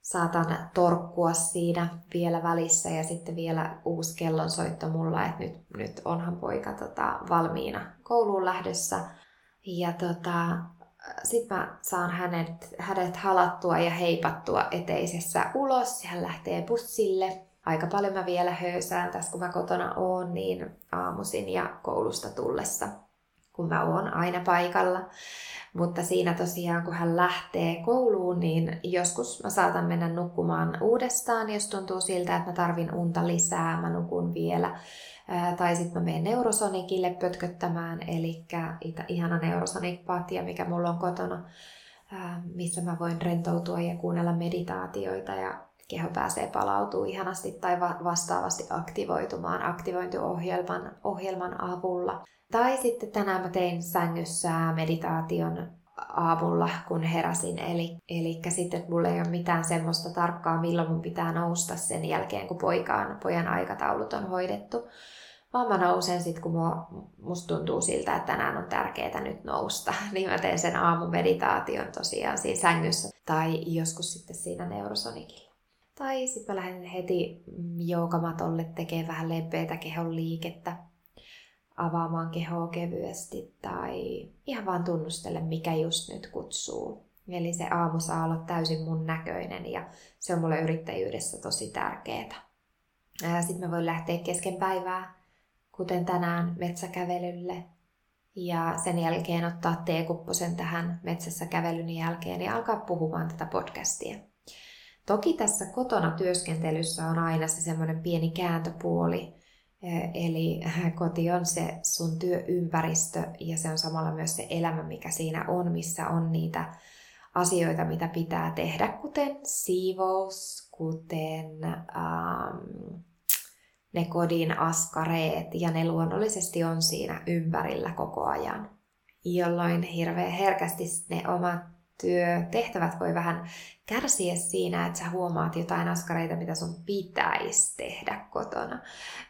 Saatan torkkua siinä vielä välissä ja sitten vielä uusi kellonsoitto mulla, että nyt, nyt onhan poika tota, valmiina kouluun lähdössä. Ja tota, sitten mä saan hänet, hänet halattua ja heipattua eteisessä ulos. Hän lähtee bussille. Aika paljon mä vielä höysään tässä, kun mä kotona oon, niin aamuisin ja koulusta tullessa kun mä oon aina paikalla. Mutta siinä tosiaan, kun hän lähtee kouluun, niin joskus mä saatan mennä nukkumaan uudestaan, jos tuntuu siltä, että mä tarvin unta lisää, mä nukun vielä. Tai sitten mä menen Neurosonicille pötköttämään, eli ihana Neurosonic-patja, mikä mulla on kotona, missä mä voin rentoutua ja kuunnella meditaatioita ja keho pääsee palautumaan ihanasti tai vastaavasti aktivoitumaan aktivointiohjelman ohjelman avulla. Tai sitten tänään mä tein sängyssä meditaation aamulla, kun heräsin. Eli, eli sitten mulla ei ole mitään semmoista tarkkaa, milloin mun pitää nousta sen jälkeen, kun poikaan, pojan aikataulut on hoidettu. Vaan mä nousen sitten, kun mua, musta tuntuu siltä, että tänään on tärkeää nyt nousta. Niin mä teen sen aamumeditaation tosiaan siinä sängyssä. Tai joskus sitten siinä neurosonikilla. Tai sitten mä lähden heti joukamatolle tekemään vähän lempeitä kehon liikettä avaamaan kehoa kevyesti tai ihan vaan tunnustele, mikä just nyt kutsuu. Eli se aamu saa olla täysin mun näköinen ja se on mulle yrittäjyydessä tosi tärkeää. Sitten mä voin lähteä kesken päivää, kuten tänään metsäkävelylle. Ja sen jälkeen ottaa teekupposen tähän metsässä kävelyn jälkeen ja alkaa puhumaan tätä podcastia. Toki tässä kotona työskentelyssä on aina se semmoinen pieni kääntöpuoli, Eli koti on se sun työympäristö ja se on samalla myös se elämä, mikä siinä on, missä on niitä asioita, mitä pitää tehdä, kuten siivous, kuten ähm, ne kodin askareet ja ne luonnollisesti on siinä ympärillä koko ajan. Jolloin hirveän herkästi ne omat työtehtävät voi vähän kärsiä siinä, että sä huomaat jotain askareita, mitä sun pitäisi tehdä kotona.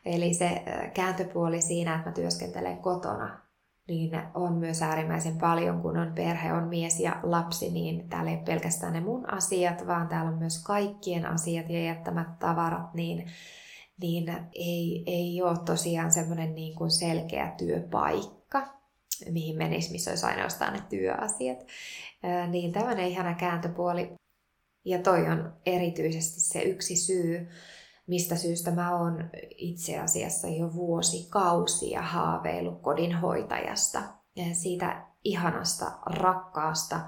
Eli se kääntöpuoli siinä, että mä työskentelen kotona, niin on myös äärimmäisen paljon, kun on perhe, on mies ja lapsi, niin täällä ei pelkästään ne mun asiat, vaan täällä on myös kaikkien asiat ja jättämät tavarat, niin, niin ei, ei ole tosiaan semmoinen niin kuin selkeä työpaikka, mihin menisi, missä olisi ainoastaan ne työasiat. Niin tämmöinen ihana kääntöpuoli. Ja toi on erityisesti se yksi syy, mistä syystä mä oon itse asiassa jo vuosikausia haaveillut kodinhoitajasta. Ja siitä ihanasta, rakkaasta,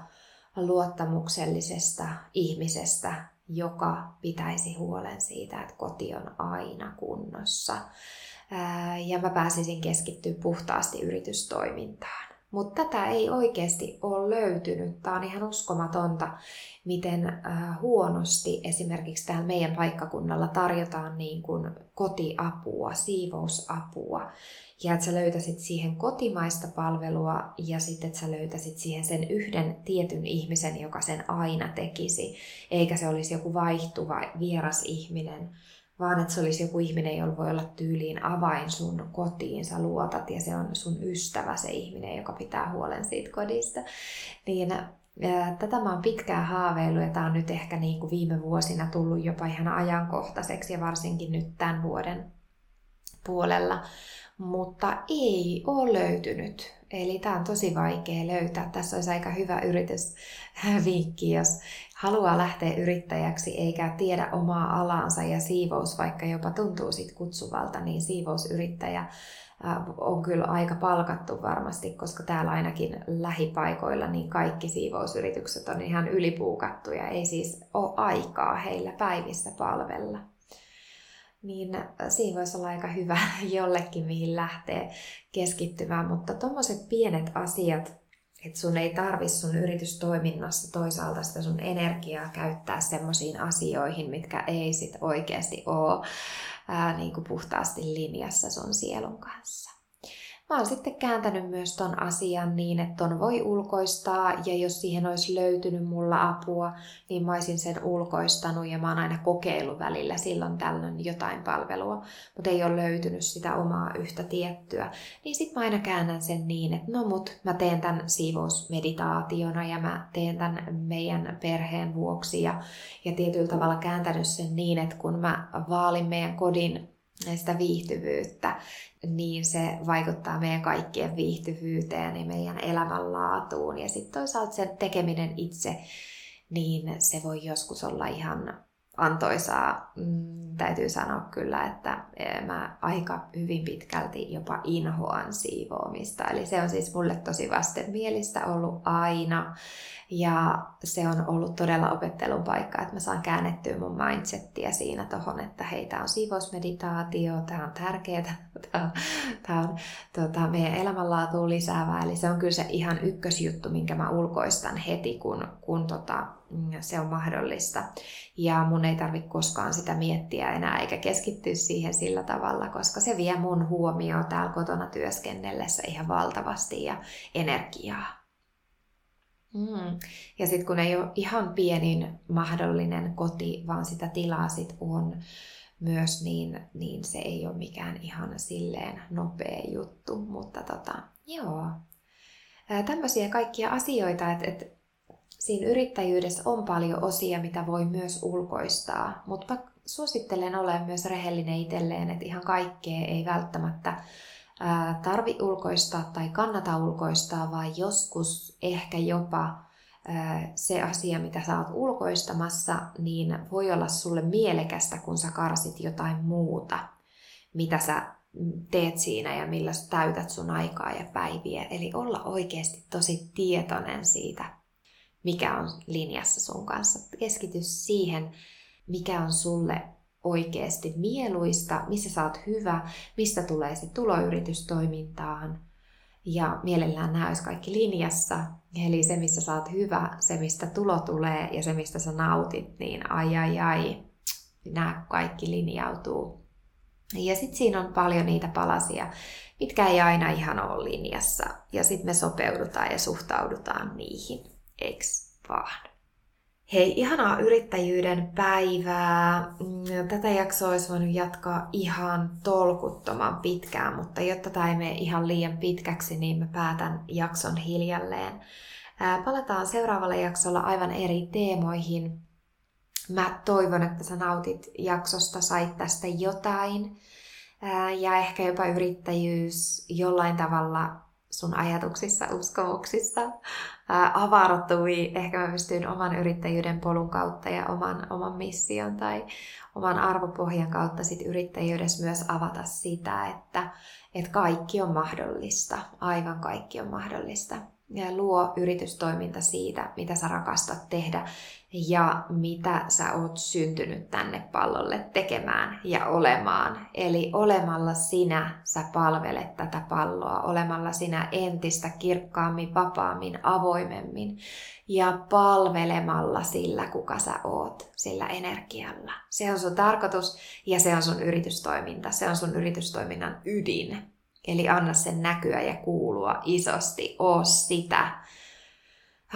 luottamuksellisesta ihmisestä, joka pitäisi huolen siitä, että koti on aina kunnossa. Ja mä pääsisin keskittyä puhtaasti yritystoimintaan. Mutta tätä ei oikeasti ole löytynyt. Tämä on ihan uskomatonta, miten huonosti esimerkiksi täällä meidän paikkakunnalla tarjotaan niin kuin kotiapua, siivousapua. Ja että sä löytäisit siihen kotimaista palvelua ja sitten että sä löytäisit siihen sen yhden tietyn ihmisen, joka sen aina tekisi. Eikä se olisi joku vaihtuva vieras ihminen, vaan että se olisi joku ihminen, jolla voi olla tyyliin avain sun kotiin, sä luotat ja se on sun ystävä se ihminen, joka pitää huolen siitä kodista. Niin tätä mä oon pitkään haaveillut ja tää on nyt ehkä niin kuin viime vuosina tullut jopa ihan ajankohtaiseksi ja varsinkin nyt tämän vuoden puolella. Mutta ei ole löytynyt. Eli tämä on tosi vaikea löytää. Tässä olisi aika hyvä yritysvinkki, jos haluaa lähteä yrittäjäksi eikä tiedä omaa alaansa ja siivous, vaikka jopa tuntuu sit kutsuvalta, niin siivousyrittäjä on kyllä aika palkattu varmasti, koska täällä ainakin lähipaikoilla niin kaikki siivousyritykset on ihan ylipuukattuja, ei siis ole aikaa heillä päivissä palvella. Niin siinä voisi olla aika hyvä jollekin, mihin lähtee keskittymään, mutta tuommoiset pienet asiat, että sun ei tarvi sun yritystoiminnassa toisaalta sitä sun energiaa käyttää semmoisiin asioihin, mitkä ei sit oikeasti ole ää, niin kuin puhtaasti linjassa sun sielun kanssa. Mä oon sitten kääntänyt myös ton asian niin, että ton voi ulkoistaa ja jos siihen olisi löytynyt mulla apua, niin mä olisin sen ulkoistanut ja mä oon aina kokeillut välillä silloin tällöin jotain palvelua, mutta ei ole löytynyt sitä omaa yhtä tiettyä. Niin sit mä aina käännän sen niin, että no mut mä teen tämän siivousmeditaationa ja mä teen tämän meidän perheen vuoksi ja, ja tietyllä tavalla kääntänyt sen niin, että kun mä vaalin meidän kodin sitä viihtyvyyttä, niin se vaikuttaa meidän kaikkien viihtyvyyteen ja meidän elämänlaatuun. Ja sitten toisaalta sen tekeminen itse, niin se voi joskus olla ihan antoisaa. Mm, täytyy sanoa kyllä, että e, mä aika hyvin pitkälti jopa inhoan siivoamista. Eli se on siis mulle tosi vastenmielistä ollut aina. Ja se on ollut todella opettelun paikka, että mä saan käännettyä mun mindsettiä siinä tohon, että hei, tää on siivousmeditaatio, tää on tärkeää, tää tää on tota, meidän elämänlaatuun lisäävää. Eli se on kyllä se ihan ykkösjuttu, minkä mä ulkoistan heti, kun, kun tota, se on mahdollista. Ja mun ei tarvitse koskaan sitä miettiä enää eikä keskittyä siihen sillä tavalla, koska se vie mun huomioon täällä kotona työskennellessä ihan valtavasti ja energiaa. Mm. Ja sitten kun ei ole ihan pienin mahdollinen koti, vaan sitä tilaa sit on myös, niin, niin se ei ole mikään ihan silleen nopea juttu. Mutta tota, joo, tämmöisiä kaikkia asioita, että et, siinä yrittäjyydessä on paljon osia, mitä voi myös ulkoistaa. Mutta suosittelen olemaan myös rehellinen itselleen, että ihan kaikkea ei välttämättä tarvi ulkoistaa tai kannata ulkoistaa, vaan joskus ehkä jopa se asia, mitä sä oot ulkoistamassa, niin voi olla sulle mielekästä, kun sä karsit jotain muuta, mitä sä teet siinä ja millä sä täytät sun aikaa ja päiviä. Eli olla oikeasti tosi tietoinen siitä, mikä on linjassa sun kanssa. Keskity siihen, mikä on sulle oikeasti mieluista, missä sä oot hyvä, mistä tulee se tuloyritystoimintaan. Ja mielellään nämä olisi kaikki linjassa. Eli se, missä sä oot hyvä, se, mistä tulo tulee ja se, mistä sä nautit, niin ai ai ai, nämä kaikki linjautuu. Ja sitten siinä on paljon niitä palasia, mitkä ei aina ihan ole linjassa. Ja sitten me sopeudutaan ja suhtaudutaan niihin, eiks vaan? Hei, ihanaa yrittäjyyden päivää. Mm, tätä jaksoa olisi voinut jatkaa ihan tolkuttoman pitkään, mutta jotta tämä ei mene ihan liian pitkäksi, niin mä päätän jakson hiljalleen. Palataan seuraavalla jaksolla aivan eri teemoihin. Mä toivon, että sä nautit jaksosta, sait tästä jotain. Ja ehkä jopa yrittäjyys jollain tavalla sun ajatuksissa, uskomuksissa ää, avautui. Ehkä mä pystyin oman yrittäjyyden polun kautta ja oman, oman mission tai oman arvopohjan kautta sit yrittäjyydessä myös avata sitä, että, että kaikki on mahdollista. Aivan kaikki on mahdollista. Ja luo yritystoiminta siitä, mitä sä rakastat tehdä ja mitä sä oot syntynyt tänne pallolle tekemään ja olemaan. Eli olemalla sinä sä palvelet tätä palloa, olemalla sinä entistä kirkkaammin, vapaammin, avoimemmin ja palvelemalla sillä, kuka sä oot, sillä energialla. Se on sun tarkoitus ja se on sun yritystoiminta, se on sun yritystoiminnan ydin. Eli anna sen näkyä ja kuulua isosti, oo sitä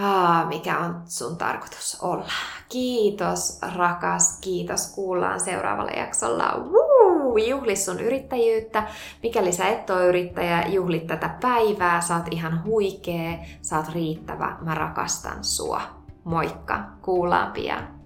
Aa, mikä on sun tarkoitus olla. Kiitos rakas, kiitos. Kuullaan seuraavalla jaksolla. Woo! Juhli sun yrittäjyyttä. Mikäli sä et ole yrittäjä, juhlit tätä päivää. Sä oot ihan huikee, sä oot riittävä. Mä rakastan sua. Moikka, kuullaan pian.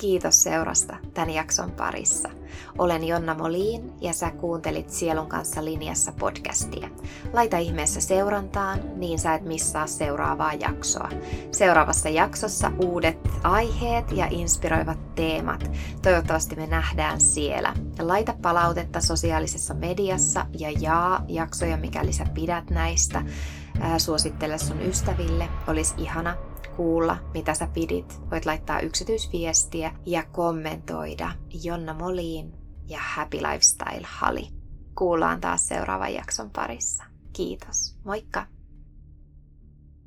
Kiitos seurasta tämän jakson parissa. Olen Jonna Moliin ja sä kuuntelit Sielun kanssa linjassa podcastia. Laita ihmeessä seurantaan, niin sä et missaa seuraavaa jaksoa. Seuraavassa jaksossa uudet aiheet ja inspiroivat teemat. Toivottavasti me nähdään siellä. Laita palautetta sosiaalisessa mediassa ja jaa jaksoja, mikäli sä pidät näistä. Suosittele sun ystäville, olisi ihana kuulla, mitä sä pidit. Voit laittaa yksityisviestiä ja kommentoida Jonna Moliin ja Happy Lifestyle Hali. Kuullaan taas seuraavan jakson parissa. Kiitos. Moikka!